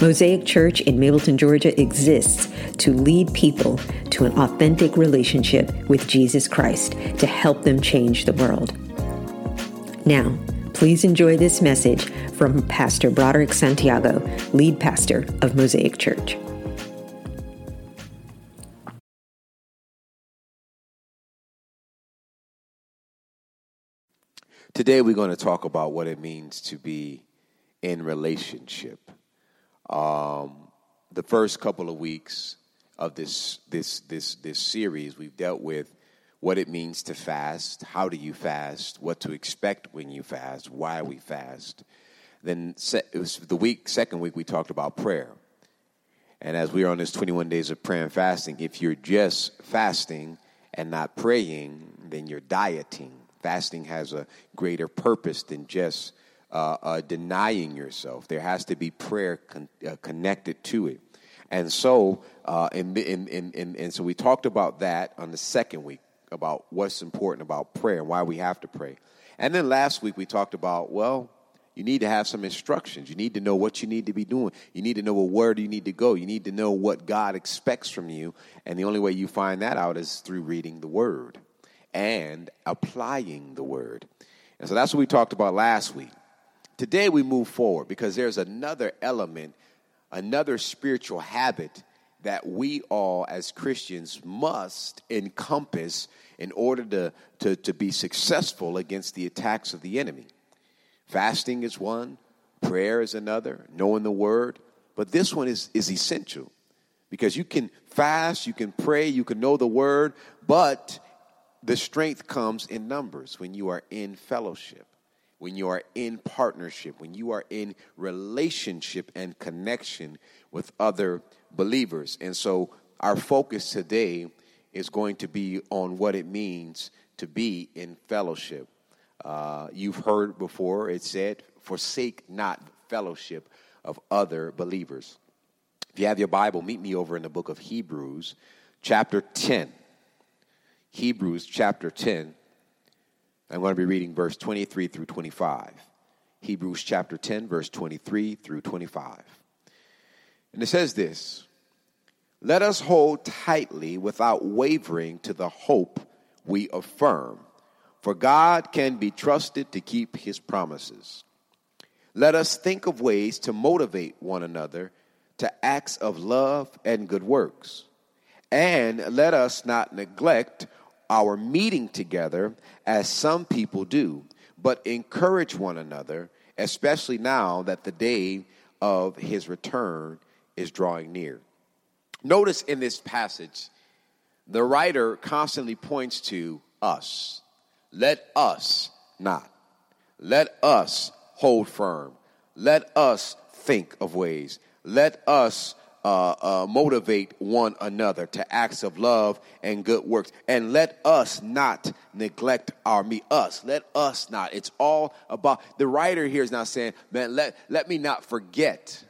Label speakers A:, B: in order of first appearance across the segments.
A: Mosaic Church in Mableton, Georgia exists to lead people to an authentic relationship with Jesus Christ to help them change the world. Now, please enjoy this message from Pastor Broderick Santiago, lead pastor of Mosaic Church.
B: Today, we're going to talk about what it means to be in relationship um, the first couple of weeks of this this this this series, we've dealt with what it means to fast, how do you fast, what to expect when you fast, why we fast. Then it was the week, second week, we talked about prayer. And as we are on this 21 days of prayer and fasting, if you're just fasting and not praying, then you're dieting. Fasting has a greater purpose than just uh, uh, denying yourself. There has to be prayer con- uh, connected to it. And so, uh, and, and, and, so we talked about that on the second week about what's important about prayer and why we have to pray. And then last week we talked about, well, you need to have some instructions. You need to know what you need to be doing. You need to know where do you need to go. You need to know what God expects from you. And the only way you find that out is through reading the Word and applying the Word. And so that's what we talked about last week. Today we move forward because there's another element, another spiritual habit that we all as Christians must encompass in order to, to, to be successful against the attacks of the enemy. Fasting is one, prayer is another, knowing the word. But this one is, is essential because you can fast, you can pray, you can know the word, but the strength comes in numbers when you are in fellowship when you are in partnership, when you are in relationship and connection with other believers. And so our focus today is going to be on what it means to be in fellowship. Uh, you've heard before it said, forsake not fellowship of other believers. If you have your Bible, meet me over in the book of Hebrews, chapter 10. Hebrews, chapter 10 I'm going to be reading verse 23 through 25. Hebrews chapter 10, verse 23 through 25. And it says this Let us hold tightly without wavering to the hope we affirm, for God can be trusted to keep his promises. Let us think of ways to motivate one another to acts of love and good works. And let us not neglect our meeting together as some people do, but encourage one another, especially now that the day of his return is drawing near. Notice in this passage, the writer constantly points to us. Let us not. Let us hold firm. Let us think of ways. Let us uh, uh, motivate one another to acts of love and good works. And let us not neglect our me. Us. Let us not. It's all about the writer here is not saying, man, let, let me not forget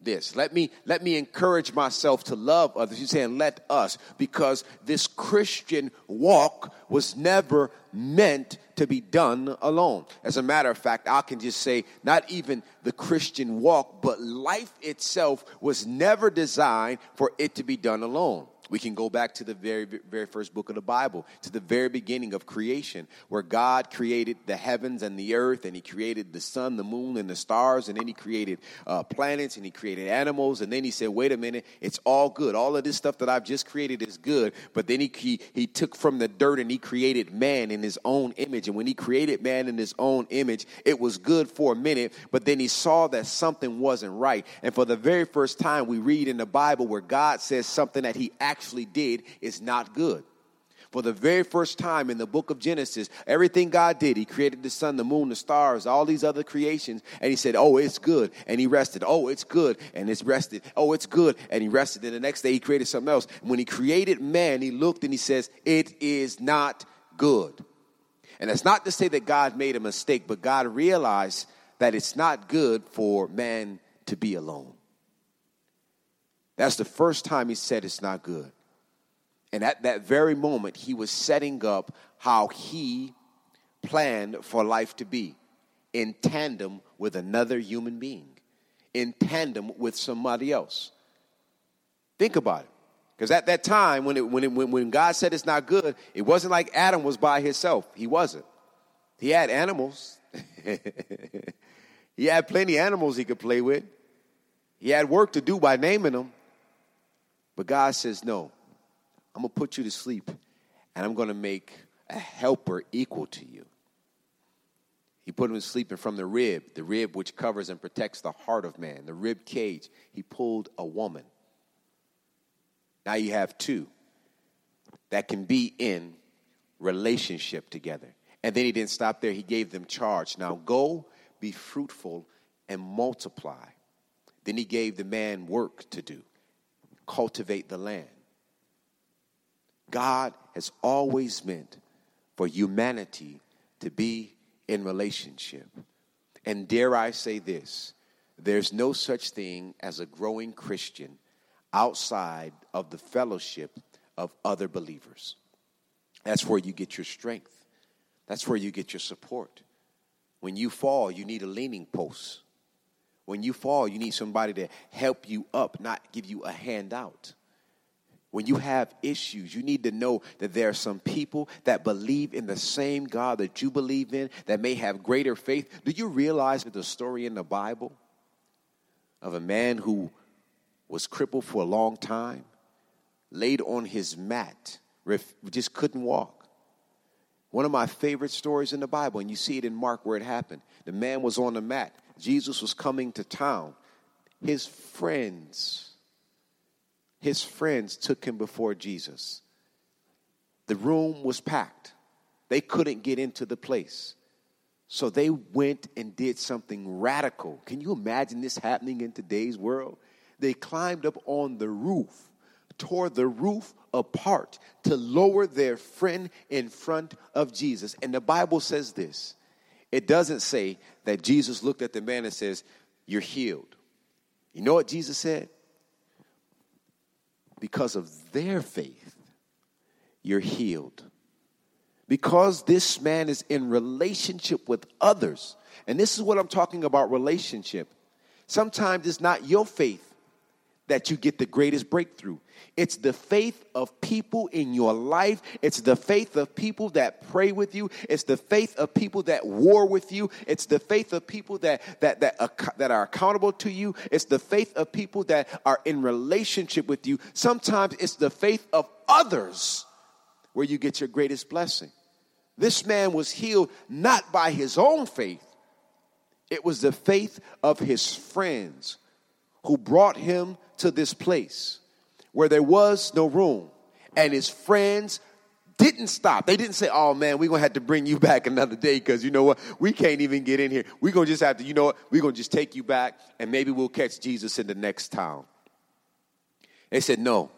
B: this. Let me let me encourage myself to love others. He's saying, let us, because this Christian walk was never meant to be done alone. As a matter of fact, I can just say not even the Christian walk, but life itself was never designed for it to be done alone. We can go back to the very, very first book of the Bible, to the very beginning of creation, where God created the heavens and the earth, and He created the sun, the moon, and the stars, and then He created uh, planets, and He created animals, and then He said, "Wait a minute, it's all good. All of this stuff that I've just created is good." But then He He, he took from the dirt and He created man in His own image, and when He created man in His own image, it was good for a minute, but then He saw that something wasn't right, and for the very first time, we read in the Bible where God says something that He actually actually did is not good. for the very first time in the book of Genesis, everything God did, He created the sun, the moon, the stars, all these other creations, and He said, Oh, it's good. And He rested. Oh, it's good. And it's rested. Oh, it's good. And He rested. And the next day He created something else. When He created man, He looked and He says, It is not good. And that's not to say that God made a mistake, but God realized that it's not good for man to be alone. That's the first time he said it's not good. And at that very moment, he was setting up how he planned for life to be in tandem with another human being, in tandem with somebody else. Think about it. Because at that time, when, it, when, it, when God said it's not good, it wasn't like Adam was by himself. He wasn't. He had animals. he had plenty of animals he could play with. He had work to do by naming them. But God says, No, I'm going to put you to sleep and I'm going to make a helper equal to you. He put him to sleep and from the rib, the rib which covers and protects the heart of man, the rib cage, he pulled a woman. Now you have two that can be in relationship together. And then he didn't stop there, he gave them charge. Now go, be fruitful, and multiply. Then he gave the man work to do cultivate the land. God has always meant for humanity to be in relationship. And dare I say this there's no such thing as a growing Christian outside of the fellowship of other believers. That's where you get your strength, that's where you get your support. When you fall, you need a leaning post. When you fall, you need somebody to help you up, not give you a handout. When you have issues, you need to know that there are some people that believe in the same God that you believe in, that may have greater faith. Do you realize that the story in the Bible of a man who was crippled for a long time, laid on his mat, just couldn't walk? One of my favorite stories in the Bible, and you see it in Mark where it happened. The man was on the mat. Jesus was coming to town. His friends, his friends took him before Jesus. The room was packed. They couldn't get into the place. So they went and did something radical. Can you imagine this happening in today's world? They climbed up on the roof, tore the roof apart to lower their friend in front of Jesus. And the Bible says this it doesn't say that Jesus looked at the man and says, You're healed. You know what Jesus said? Because of their faith, you're healed. Because this man is in relationship with others. And this is what I'm talking about relationship. Sometimes it's not your faith that you get the greatest breakthrough. It's the faith of people in your life. It's the faith of people that pray with you. It's the faith of people that war with you. It's the faith of people that that that, that are accountable to you. It's the faith of people that are in relationship with you. Sometimes it's the faith of others where you get your greatest blessing. This man was healed not by his own faith. It was the faith of his friends who brought him to this place where there was no room. And his friends didn't stop. They didn't say, oh man, we're going to have to bring you back another day because you know what? We can't even get in here. We're going to just have to, you know what? We're going to just take you back and maybe we'll catch Jesus in the next town. They said, no,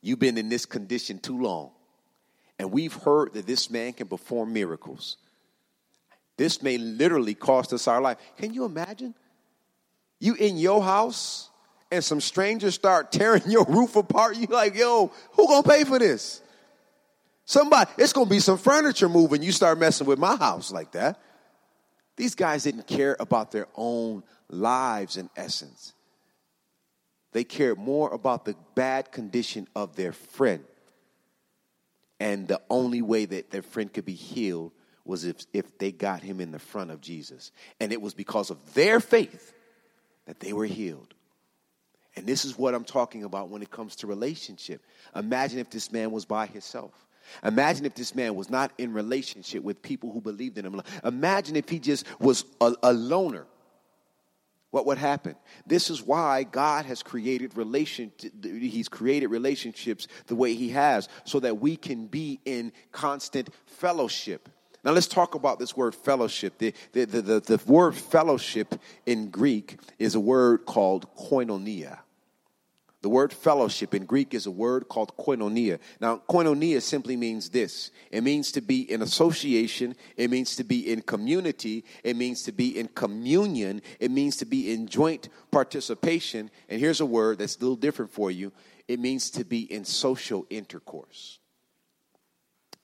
B: you've been in this condition too long. And we've heard that this man can perform miracles. This may literally cost us our life. Can you imagine? You in your house and some strangers start tearing your roof apart, you like, yo, who gonna pay for this? Somebody, it's gonna be some furniture moving. You start messing with my house like that. These guys didn't care about their own lives in essence. They cared more about the bad condition of their friend. And the only way that their friend could be healed was if, if they got him in the front of Jesus. And it was because of their faith that they were healed. And this is what I'm talking about when it comes to relationship. Imagine if this man was by himself. Imagine if this man was not in relationship with people who believed in him. Imagine if he just was a, a loner. what would happen. This is why God has created relation he's created relationships the way he has so that we can be in constant fellowship. Now let's talk about this word fellowship. The, the, the, the, the word fellowship in Greek is a word called koinonia. The word fellowship in Greek is a word called koinonia. Now, koinonia simply means this it means to be in association, it means to be in community, it means to be in communion, it means to be in joint participation. And here's a word that's a little different for you it means to be in social intercourse.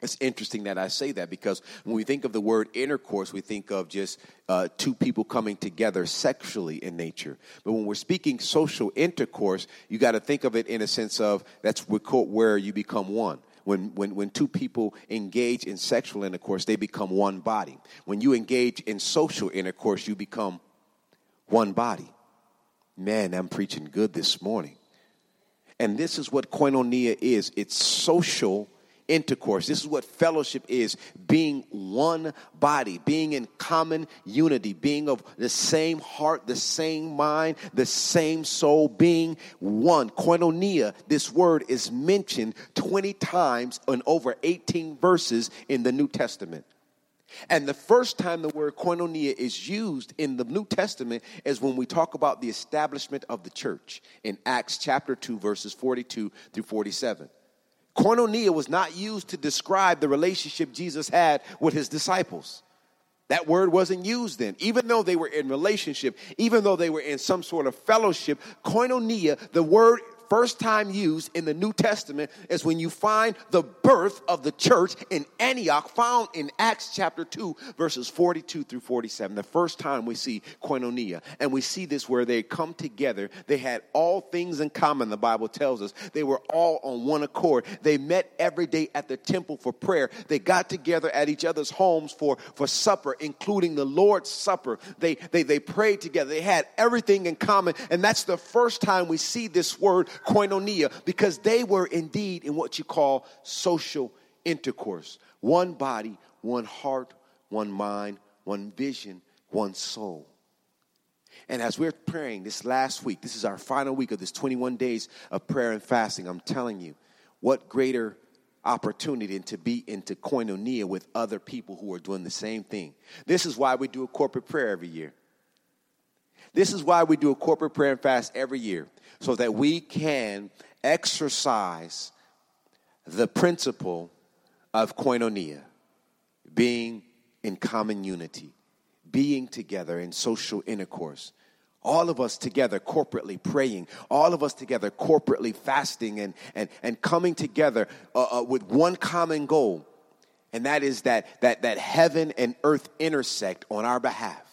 B: It's interesting that I say that because when we think of the word intercourse, we think of just uh, two people coming together sexually in nature. But when we're speaking social intercourse, you got to think of it in a sense of that's where you become one. When, when, when two people engage in sexual intercourse, they become one body. When you engage in social intercourse, you become one body. Man, I'm preaching good this morning. And this is what koinonia is it's social intercourse. This is what fellowship is being one body, being in common unity, being of the same heart, the same mind, the same soul, being one. Koinonia, this word is mentioned 20 times in over 18 verses in the New Testament. And the first time the word koinonia is used in the New Testament is when we talk about the establishment of the church in Acts chapter 2, verses 42 through 47. Koinonia was not used to describe the relationship Jesus had with his disciples. That word wasn't used then. Even though they were in relationship, even though they were in some sort of fellowship, koinonia, the word first time used in the New Testament is when you find the birth of the church in Antioch, found in Acts chapter 2, verses 42 through 47. The first time we see koinonia. And we see this where they come together. They had all things in common, the Bible tells us. They were all on one accord. They met every day at the temple for prayer. They got together at each other's homes for, for supper, including the Lord's Supper. They, they, they prayed together. They had everything in common. And that's the first time we see this word koinonia, because they were indeed in what you call social intercourse. One body, one heart, one mind, one vision, one soul. And as we're praying this last week, this is our final week of this 21 days of prayer and fasting. I'm telling you, what greater opportunity to be into koinonia with other people who are doing the same thing. This is why we do a corporate prayer every year. This is why we do a corporate prayer and fast every year, so that we can exercise the principle of koinonia, being in common unity, being together in social intercourse. All of us together corporately praying, all of us together corporately fasting and, and, and coming together uh, uh, with one common goal, and that is that, that, that heaven and earth intersect on our behalf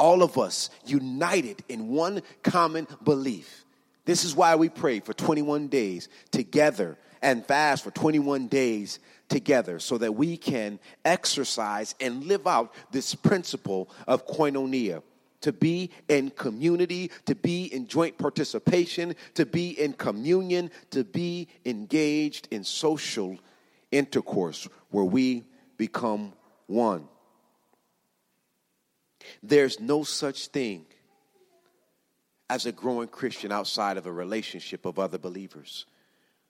B: all of us united in one common belief. This is why we pray for 21 days together and fast for 21 days together so that we can exercise and live out this principle of koinonia to be in community, to be in joint participation, to be in communion, to be engaged in social intercourse where we become one. There's no such thing as a growing Christian outside of a relationship of other believers.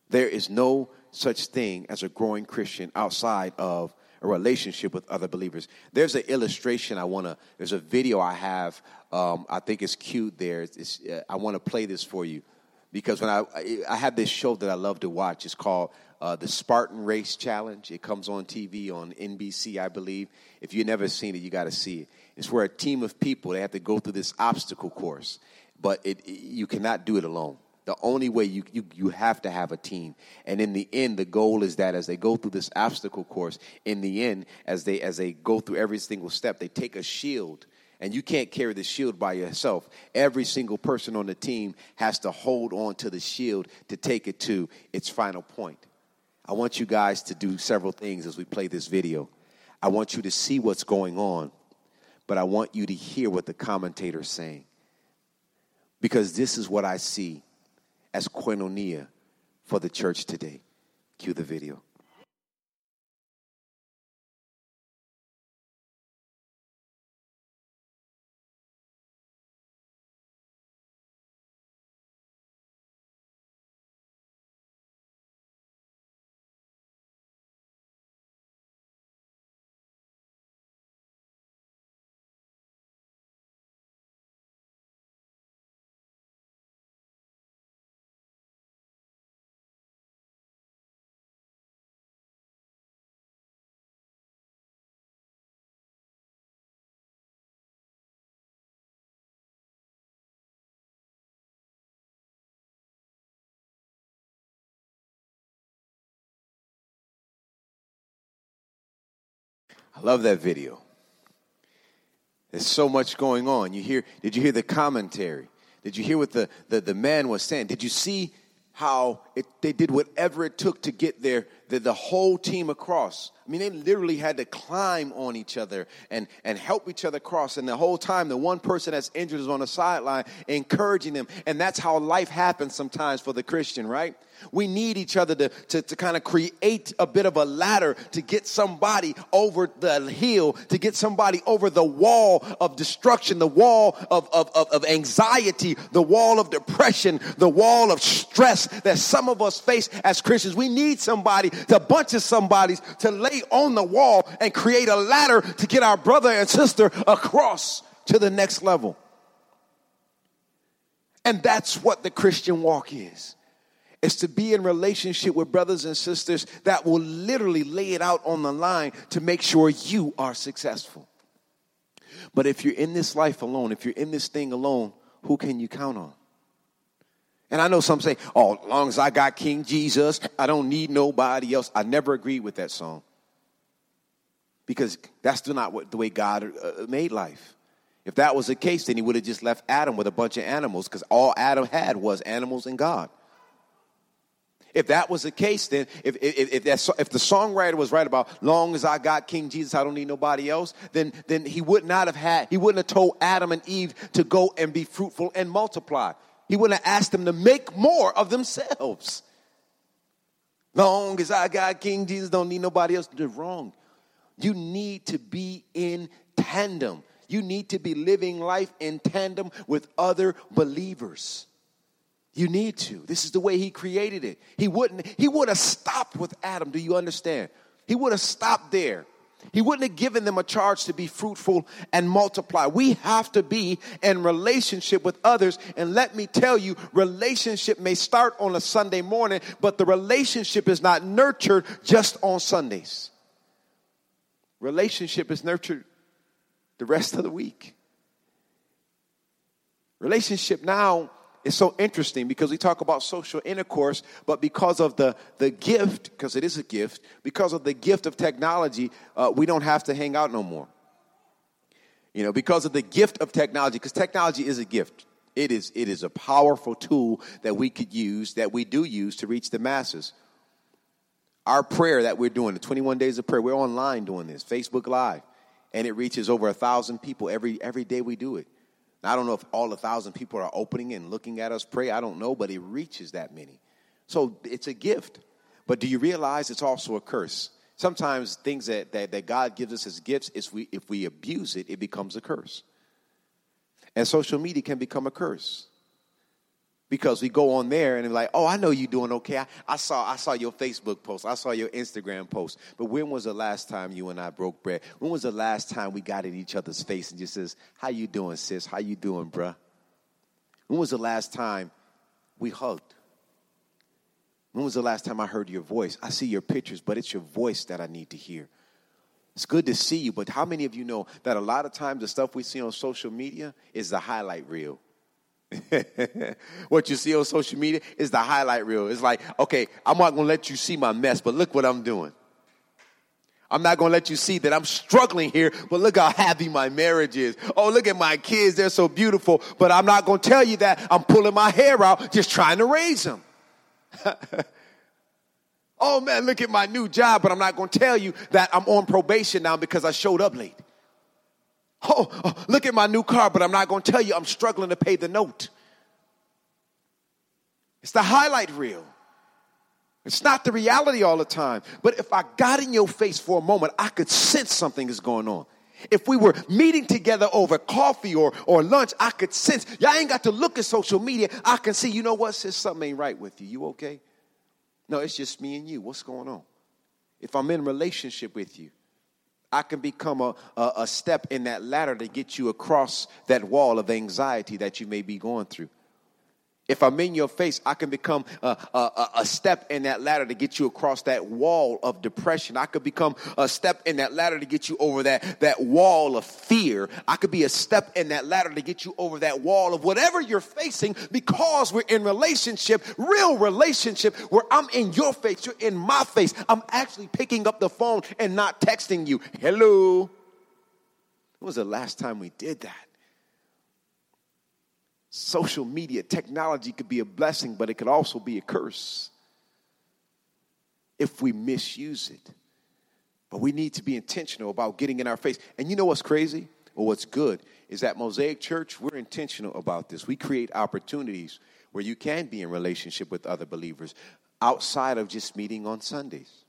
B: There is no such thing as a growing Christian outside of a relationship with other believers. There's an illustration I want to, there's a video I have, um, I think it's cute there. It's, uh, I want to play this for you because when I, I have this show that I love to watch, it's called uh, the Spartan Race Challenge. It comes on TV on NBC, I believe. If you've never seen it, you got to see it. It's where a team of people they have to go through this obstacle course, but it, you cannot do it alone. The only way you, you you have to have a team, and in the end, the goal is that as they go through this obstacle course, in the end, as they as they go through every single step, they take a shield and you can't carry the shield by yourself. Every single person on the team has to hold on to the shield to take it to its final point. I want you guys to do several things as we play this video. I want you to see what's going on but I want you to hear what the commentator is saying. Because this is what I see as koinonia for the church today. Cue the video. I love that video. There's so much going on. You hear, did you hear the commentary? Did you hear what the, the, the man was saying? Did you see how it, they did whatever it took to get their, the, the whole team across? I mean, they literally had to climb on each other and, and help each other cross. And the whole time, the one person that's injured is on the sideline encouraging them. And that's how life happens sometimes for the Christian, right? We need each other to, to, to kind of create a bit of a ladder to get somebody over the hill, to get somebody over the wall of destruction, the wall of, of, of, of anxiety, the wall of depression, the wall of stress that some of us face as Christians. We need somebody, a bunch of somebodies to lay on the wall and create a ladder to get our brother and sister across to the next level. And that's what the Christian walk is is to be in relationship with brothers and sisters that will literally lay it out on the line to make sure you are successful. But if you're in this life alone, if you're in this thing alone, who can you count on? And I know some say, oh, as long as I got King Jesus, I don't need nobody else. I never agreed with that song because that's not what, the way God uh, made life. If that was the case, then he would have just left Adam with a bunch of animals because all Adam had was animals and God. If that was the case, then if, if, if, that, if the songwriter was right about long as I got King Jesus, I don't need nobody else, then, then he would not have had, he wouldn't have told Adam and Eve to go and be fruitful and multiply. He wouldn't have asked them to make more of themselves. Long as I got King Jesus, don't need nobody else. to do wrong. You need to be in tandem. You need to be living life in tandem with other believers. You need to. This is the way he created it. He wouldn't, he would have stopped with Adam. Do you understand? He would have stopped there. He wouldn't have given them a charge to be fruitful and multiply. We have to be in relationship with others. And let me tell you, relationship may start on a Sunday morning, but the relationship is not nurtured just on Sundays. Relationship is nurtured the rest of the week. Relationship now it's so interesting because we talk about social intercourse, but because of the, the gift, because it is a gift, because of the gift of technology, uh, we don't have to hang out no more. You know, because of the gift of technology, because technology is a gift. It is, it is a powerful tool that we could use, that we do use to reach the masses. Our prayer that we're doing, the 21 days of prayer, we're online doing this, Facebook Live, and it reaches over a thousand people every, every day we do it. I don't know if all a thousand people are opening and looking at us pray. I don't know, but it reaches that many. So it's a gift. But do you realize it's also a curse? Sometimes things that, that, that God gives us as gifts, if we, if we abuse it, it becomes a curse. And social media can become a curse because we go on there and like, oh, I know you're doing okay. I, I, saw I saw your Facebook post. I saw your Instagram post. But when was the last time you and I broke bread? When was the last time we got in each other's face and just says, how you doing, sis? How you doing, bruh? When was the last time we hugged? When was the last time I heard your voice? I see your pictures, but it's your voice that I need to hear. It's good to see you, but how many of you know that a lot of times the stuff we see on social media is the highlight reel? what you see on social media is the highlight reel. It's like, okay, I'm not gonna let you see my mess, but look what I'm doing. I'm not gonna let you see that I'm struggling here, but look how happy my marriage is. Oh, look at my kids, they're so beautiful, but I'm not gonna tell you that I'm pulling my hair out just trying to raise them. oh man, look at my new job, but I'm not gonna tell you that I'm on probation now because I showed up late. Oh, oh, look at my new car, but I'm not going to tell you I'm struggling to pay the note. It's the highlight reel. It's not the reality all the time. But if I got in your face for a moment, I could sense something is going on. If we were meeting together over coffee or, or lunch, I could sense, y'all ain't got to look at social media. I can see, you know what, sis, something ain't right with you. You okay? No, it's just me and you. What's going on? If I'm in relationship with you, I can become a, a, a, step in that ladder to get you across that wall of anxiety that you may be going through. If I'm in your face, I can become a, a, a, step in that ladder to get you across that wall of depression. I could become a step in that ladder to get you over that, that wall of fear. I could be a step in that ladder to get you over that wall of whatever you're facing because we're in relationship, real relationship, where I'm in your face, you're in my face. I'm actually picking up the phone and not texting you. Hello. When was the last time we did that? Social media, technology could be a blessing, but it could also be a curse if we misuse it. But we need to be intentional about getting in our face. And you know what's crazy? Or what's good is that Mosaic Church, we're intentional about this. We create opportunities where you can be in relationship with other believers outside of just meeting on Sundays.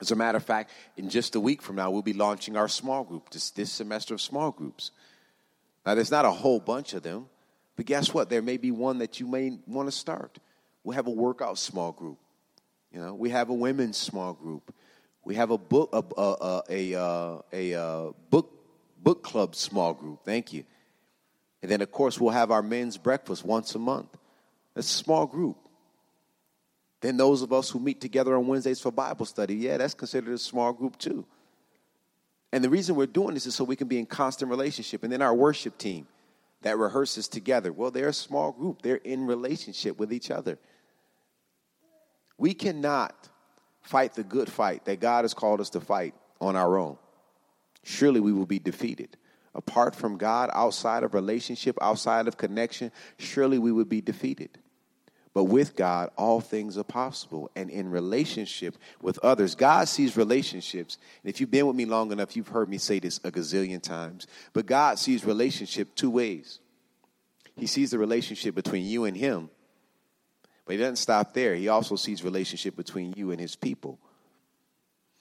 B: As a matter of fact, in just a week from now, we'll be launching our small group, this, this semester of small groups. Now, there's not a whole bunch of them, but guess what? There may be one that you may want to start. We'll have a workout small group. You know, we have a women's small group. We have a book a, a, a, a book book club small group. Thank you. And then of course we'll have our men's breakfast once a month. That's a small group. Then those of us who meet together on Wednesdays for Bible study, yeah, that's considered a small group too. And the reason we're doing this is so we can be in constant relationship. And then our worship team that rehearses together. Well, they're a small group, they're in relationship with each other. We cannot fight the good fight that God has called us to fight on our own. Surely we will be defeated. Apart from God, outside of relationship, outside of connection, surely we would be defeated. But with God, all things are possible. And in relationship with others, God sees relationships. And if you've been with me long enough, you've heard me say this a gazillion times. But God sees relationship two ways. He sees the relationship between you and Him, but He doesn't stop there. He also sees relationship between you and His people.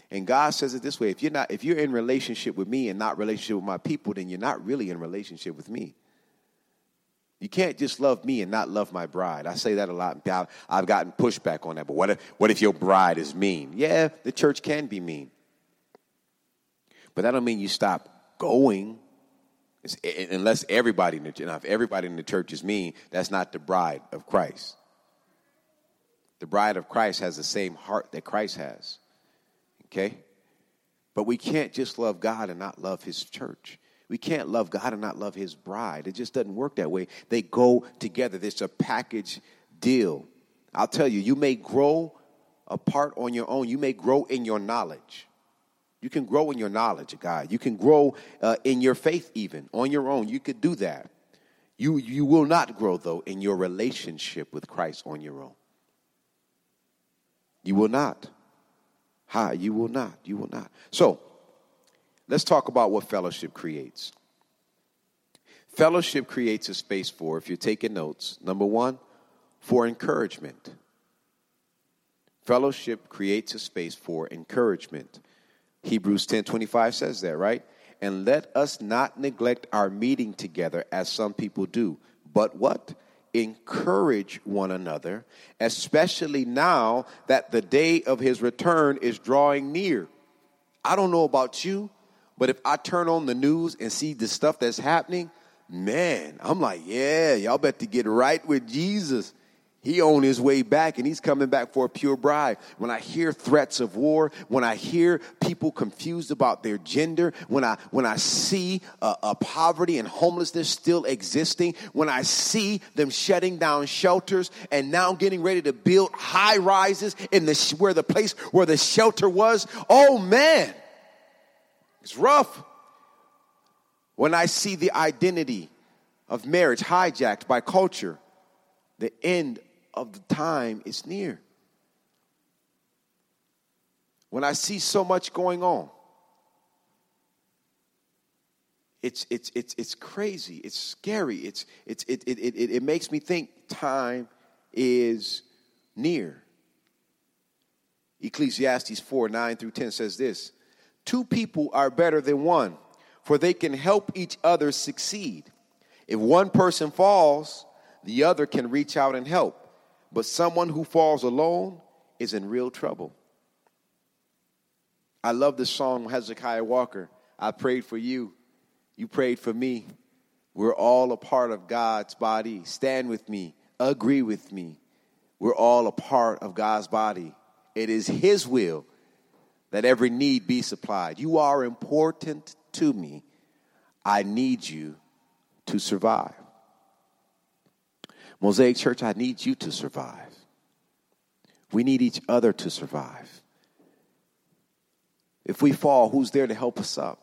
B: And God says it this way: if you're not, if you're in relationship with me and not relationship with my people, then you're not really in relationship with me. You can't just love me and not love my bride. I say that a lot. I've gotten pushback on that. But what if, what if your bride is mean? Yeah, the church can be mean. But that don't mean you stop going. It's, unless everybody in the now, if everybody in the church is mean, that's not the bride of Christ. The bride of Christ has the same heart that Christ has. Okay? But we can't just love God and not love his church. We can't love God and not love his bride. It just doesn't work that way. They go together. It's a package deal. I'll tell you, you may grow apart on your own. You may grow in your knowledge. You can grow in your knowledge of God. You can grow uh, in your faith even on your own. You could do that. You, you will not grow, though, in your relationship with Christ on your own. You will not. Hi, you will not. You will not. So, Let's talk about what fellowship creates. Fellowship creates a space for, if you're taking notes, number one, for encouragement. Fellowship creates a space for encouragement. Hebrews 10 25 says that, right? And let us not neglect our meeting together as some people do, but what? Encourage one another, especially now that the day of his return is drawing near. I don't know about you, but if I turn on the news and see the stuff that's happening, man, I'm like, yeah, y'all better get right with Jesus. He on his way back and he's coming back for a pure bride. When I hear threats of war, when I hear people confused about their gender, when I when I see a poverty and homelessness still existing, when I see them shutting down shelters and now getting ready to build high rises in the where the place where the shelter was, oh man, it's rough. When I see the identity of marriage hijacked by culture, the end of the time is near. When I see so much going on, it's, it's, it's, it's crazy. It's scary. It's, it's, it, it, it, it makes me think time is near. Ecclesiastes 4 9 through 10 says this Two people are better than one, for they can help each other succeed. If one person falls, the other can reach out and help. But someone who falls alone is in real trouble. I love this song Hezekiah Walker. I prayed for you. You prayed for me. We're all a part of God's body. Stand with me. agree with me. We're all a part of God's body. It is His will that every need be supplied. You are important to me. I need you to survive. Mosaic Church, I need you to survive. We need each other to survive. If we fall, who's there to help us up?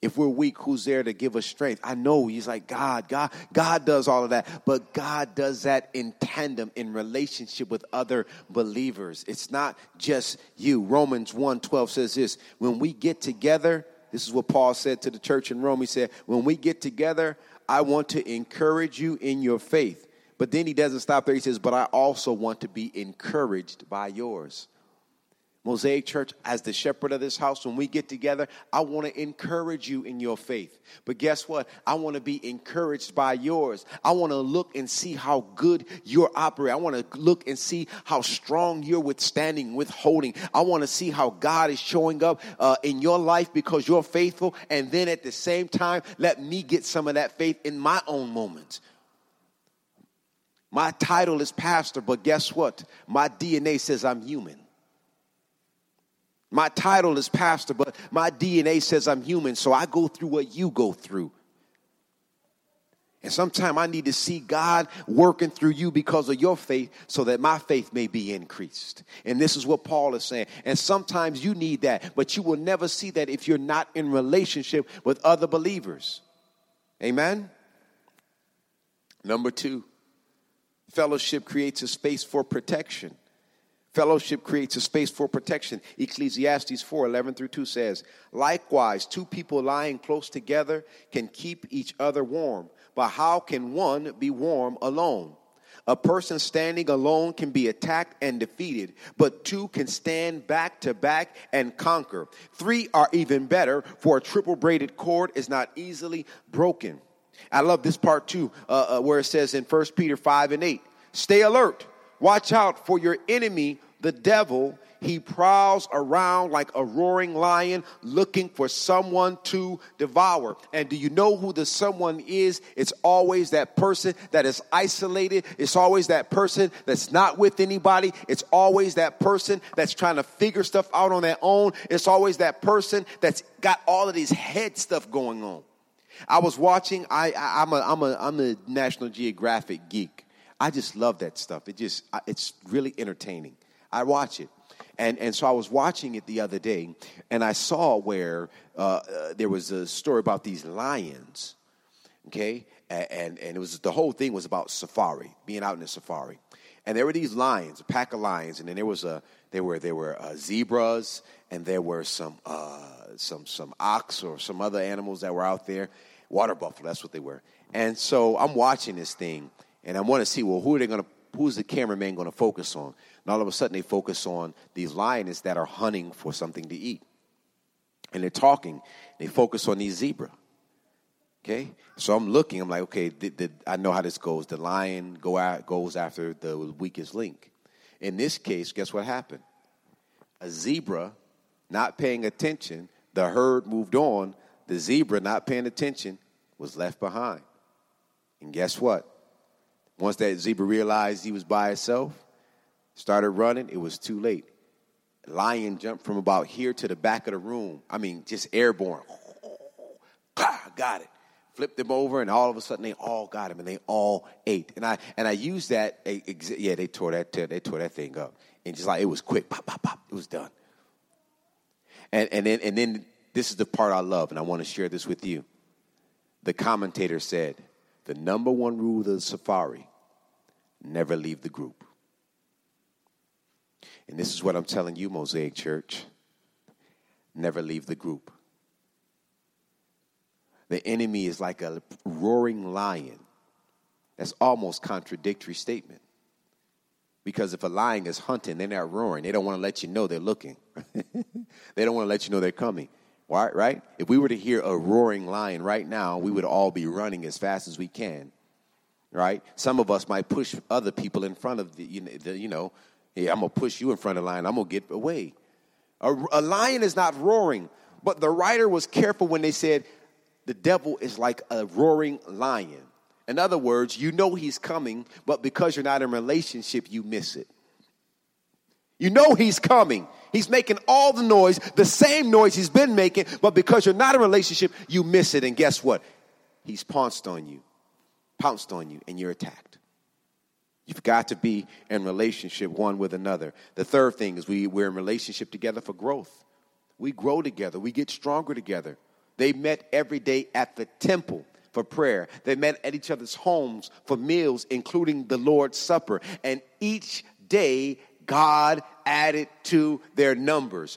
B: If we're weak, who's there to give us strength? I know he's like God, God, God does all of that, but God does that in tandem in relationship with other believers. It's not just you. Romans 1:12 says this, when we get together, this is what Paul said to the church in Rome. He said, "When we get together, I want to encourage you in your faith." But then he doesn't stop there. He says, "But I also want to be encouraged by yours." Mosaic Church, as the shepherd of this house, when we get together, I want to encourage you in your faith. But guess what? I want to be encouraged by yours. I want to look and see how good you're operating. I want to look and see how strong you're withstanding, withholding. I want to see how God is showing up uh, in your life because you're faithful. And then at the same time, let me get some of that faith in my own moments. My title is pastor, but guess what? My DNA says I'm human. My title is pastor, but my DNA says I'm human, so I go through what you go through. And sometimes I need to see God working through you because of your faith so that my faith may be increased. And this is what Paul is saying. And sometimes you need that, but you will never see that if you're not in relationship with other believers. Amen? Number two, fellowship creates a space for protection. Fellowship creates a space for protection. Ecclesiastes 4 11 through 2 says, Likewise, two people lying close together can keep each other warm, but how can one be warm alone? A person standing alone can be attacked and defeated, but two can stand back to back and conquer. Three are even better, for a triple braided cord is not easily broken. I love this part too, uh, uh, where it says in 1 Peter 5 and 8, Stay alert, watch out for your enemy the devil, he prowls around like a roaring lion looking for someone to devour. And do you know who the someone is? It's always that person that is isolated. It's always that person that's not with anybody. It's always that person that's trying to figure stuff out on their own. It's always that person that's got all of these head stuff going on. I was watching, I, I, am a, I'm, a, I'm a National Geographic geek. I just love that stuff. It just, it's really entertaining. I watch it. And, and so I was watching it the other day, and I saw where uh, uh, there was a story about these lions, okay? And, and it was the whole thing was about safari, being out in the safari. And there were these lions, a pack of lions, and then there was a there were there were uh, zebras, and there were some uh, some some ox or some other animals that were out there, water buffalo. That's what they were. And so I'm watching this thing, and I want to see well who are they going to who's the cameraman going to focus on? And all of a sudden, they focus on these lions that are hunting for something to eat. And they're talking. They focus on these zebra. Okay? So I'm looking. I'm like, okay, did, did, I know how this goes. The lion go out, goes after the weakest link. In this case, guess what happened? A zebra not paying attention, the herd moved on. The zebra not paying attention was left behind. And guess what? Once that zebra realized he was by himself, started running, it was too late. Lion jumped from about here to the back of the room. I mean, just airborne. Got it. Flipped him over, and all of a sudden they all got him, and they all ate. And I and I used that. Yeah, they tore that. They tore that thing up, and just like it was quick, pop, pop, pop. It was done. And and then and then this is the part I love, and I want to share this with you. The commentator said, the number one rule of the safari: never leave the group. And this is what I'm telling you, Mosaic Church never leave the group. The enemy is like a roaring lion. That's almost contradictory statement. Because if a lion is hunting, they're not roaring. They don't want to let you know they're looking. they don't want to let you know they're coming. Right? Right? If we were to hear a roaring lion right now, we would all be running as fast as we can. Right? Some of us might push other people in front of the, you know, the, you know Hey, I'm going to push you in front of the lion. I'm going to get away. A, a lion is not roaring, but the writer was careful when they said the devil is like a roaring lion. In other words, you know he's coming, but because you're not in relationship, you miss it. You know he's coming. He's making all the noise, the same noise he's been making, but because you're not in relationship, you miss it. And guess what? He's pounced on you, pounced on you, and you're attacked. You've got to be in relationship one with another. The third thing is we, we're in relationship together for growth. We grow together, we get stronger together. They met every day at the temple for prayer. They met at each other's homes for meals, including the Lord's Supper. And each day God added to their numbers.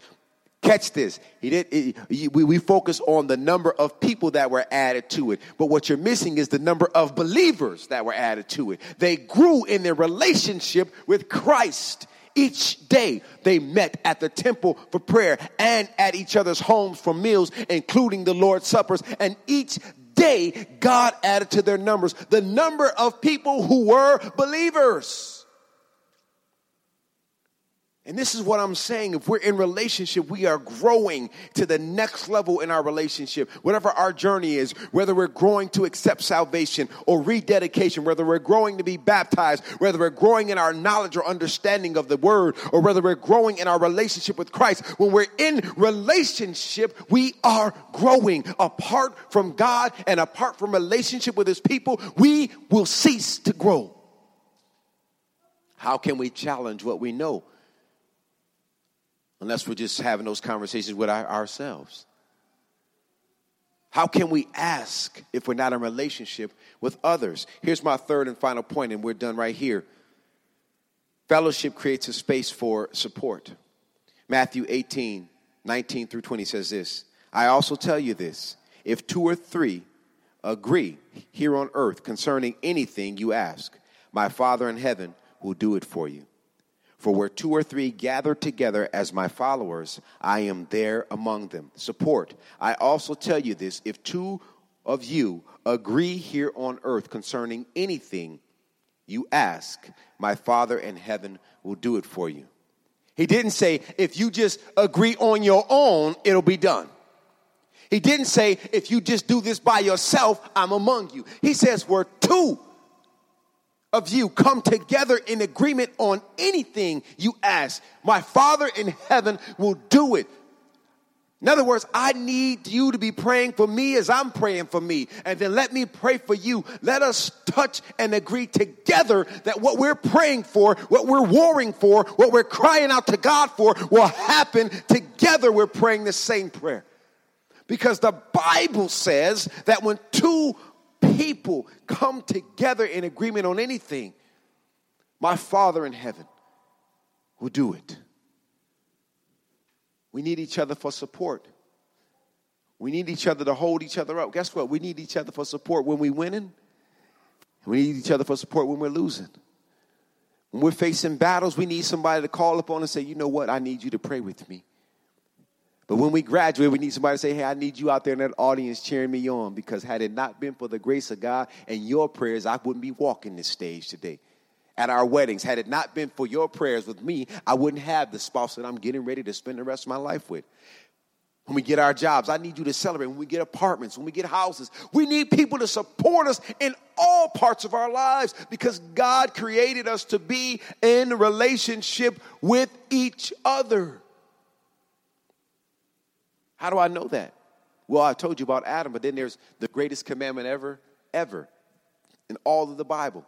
B: Catch this. He did. He, we, we focus on the number of people that were added to it, but what you're missing is the number of believers that were added to it. They grew in their relationship with Christ. Each day they met at the temple for prayer and at each other's homes for meals, including the Lord's suppers. And each day God added to their numbers the number of people who were believers. And this is what I'm saying. If we're in relationship, we are growing to the next level in our relationship. Whatever our journey is, whether we're growing to accept salvation or rededication, whether we're growing to be baptized, whether we're growing in our knowledge or understanding of the word, or whether we're growing in our relationship with Christ, when we're in relationship, we are growing. Apart from God and apart from relationship with his people, we will cease to grow. How can we challenge what we know? Unless we're just having those conversations with our, ourselves. How can we ask if we're not in relationship with others? Here's my third and final point, and we're done right here. Fellowship creates a space for support. Matthew 18, 19 through 20 says this I also tell you this if two or three agree here on earth concerning anything you ask, my Father in heaven will do it for you. For where two or three gather together as my followers, I am there among them. Support. I also tell you this if two of you agree here on earth concerning anything you ask, my Father in heaven will do it for you. He didn't say, if you just agree on your own, it'll be done. He didn't say, if you just do this by yourself, I'm among you. He says, where two of you come together in agreement on anything you ask, my Father in heaven will do it. In other words, I need you to be praying for me as I'm praying for me. And then let me pray for you. Let us touch and agree together that what we're praying for, what we're warring for, what we're crying out to God for will happen together. We're praying the same prayer. Because the Bible says that when two people come together in agreement on anything, my Father in heaven will do it. We need each other for support. We need each other to hold each other up. Guess what? We need each other for support when we're winning. We need each other for support when we're losing. When we're facing battles, we need somebody to call upon and say, you know what? I need you to pray with me. But when we graduate, we need somebody to say, Hey, I need you out there in that audience cheering me on because had it not been for the grace of God and your prayers, I wouldn't be walking this stage today. At our weddings, had it not been for your prayers with me, I wouldn't have the spouse that I'm getting ready to spend the rest of my life with. When we get our jobs, I need you to celebrate. When we get apartments, when we get houses, we need people to support us in all parts of our lives because God created us to be in relationship with each other. How do I know that? Well, I told you about Adam, but then there's the greatest commandment ever, ever in all of the Bible.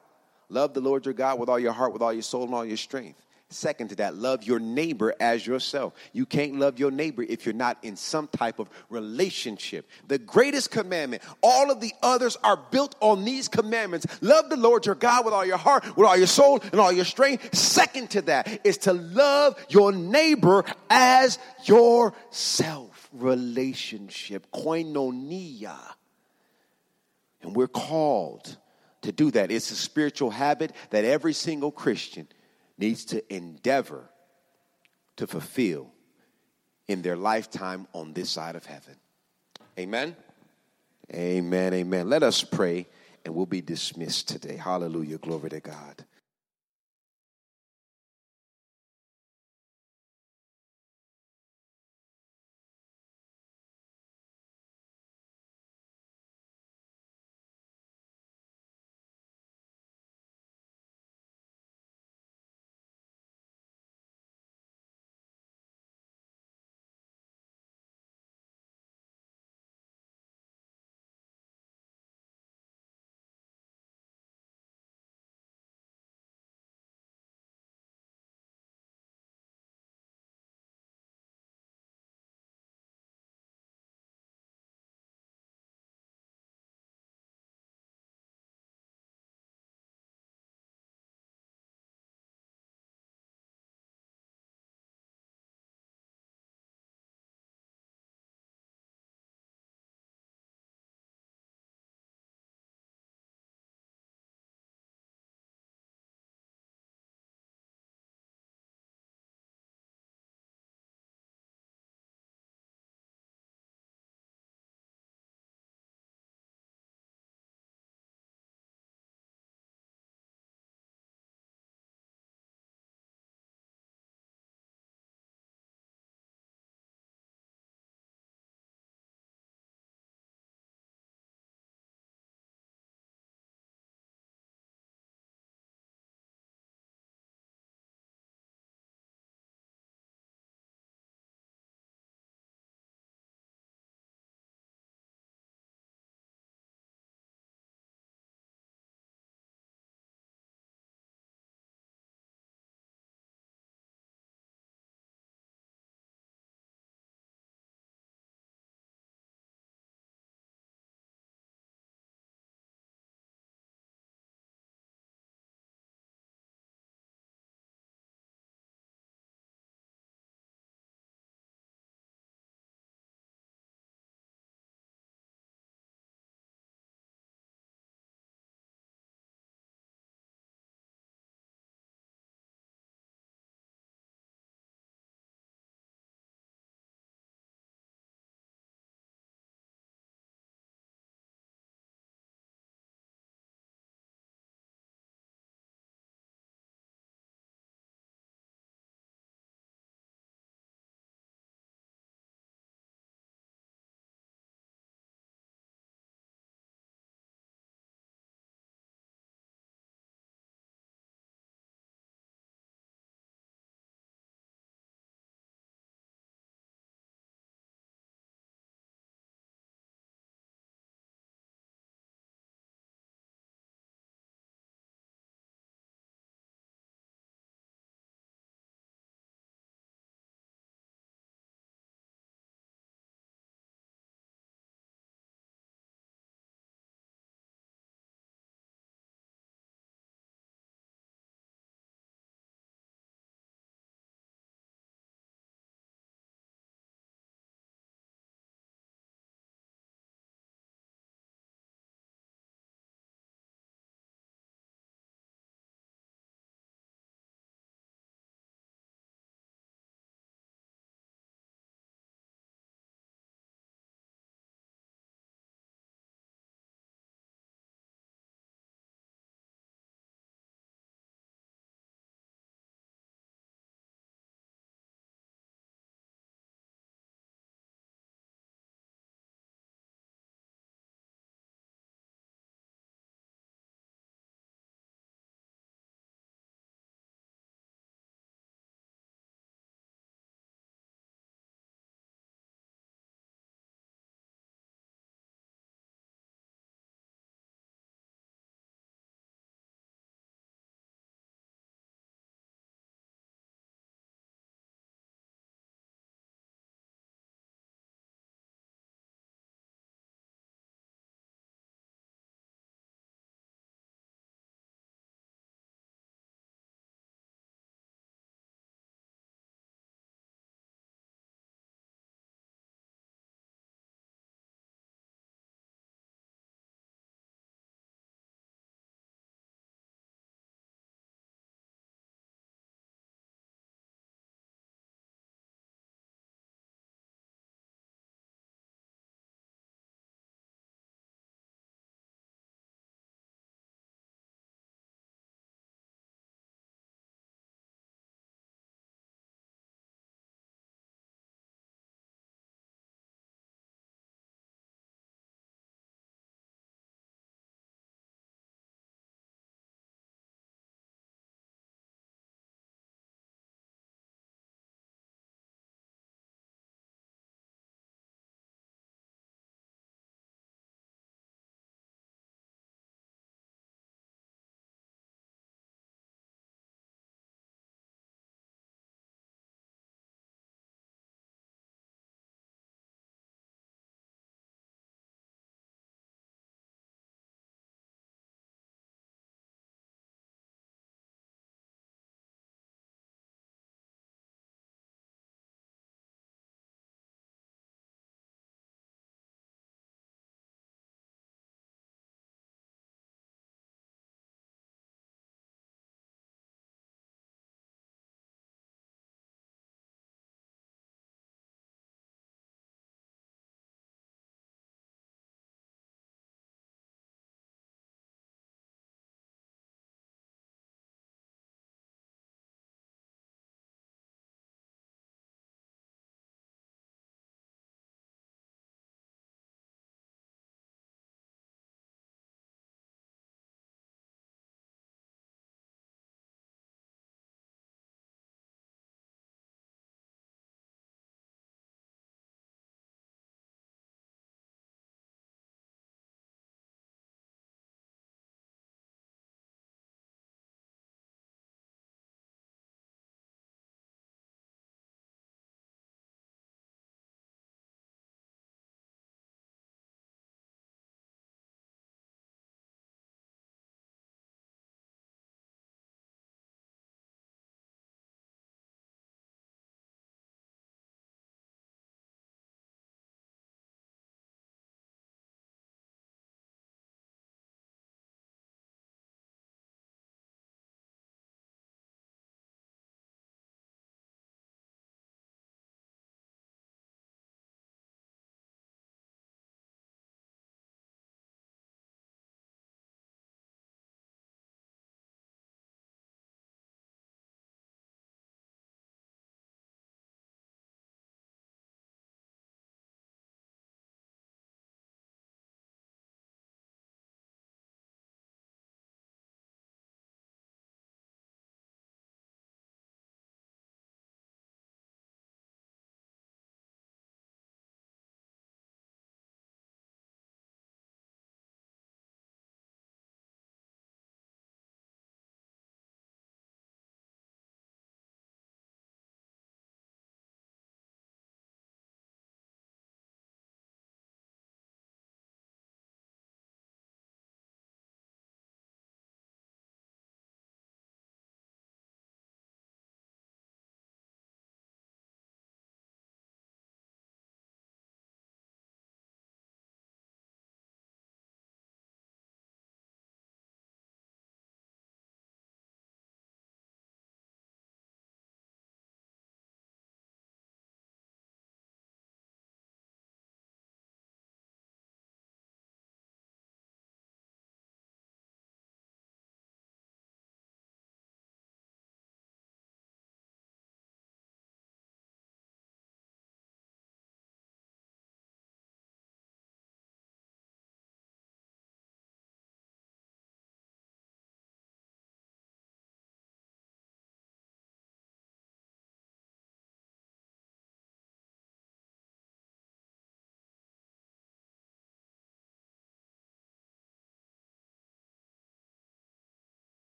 B: Love the Lord your God with all your heart, with all your soul, and all your strength. Second to that, love your neighbor as yourself. You can't love your neighbor if you're not in some type of relationship. The greatest commandment, all of the others are built on these commandments. Love the Lord your God with all your heart, with all your soul, and all your strength. Second to that is to love your neighbor as yourself relationship, koinonia. And we're called to do that. It's a spiritual habit that every single Christian needs to endeavor to fulfill in their lifetime on this side of heaven. Amen. Amen. Amen. Let us pray and we'll be dismissed today. Hallelujah. Glory to God.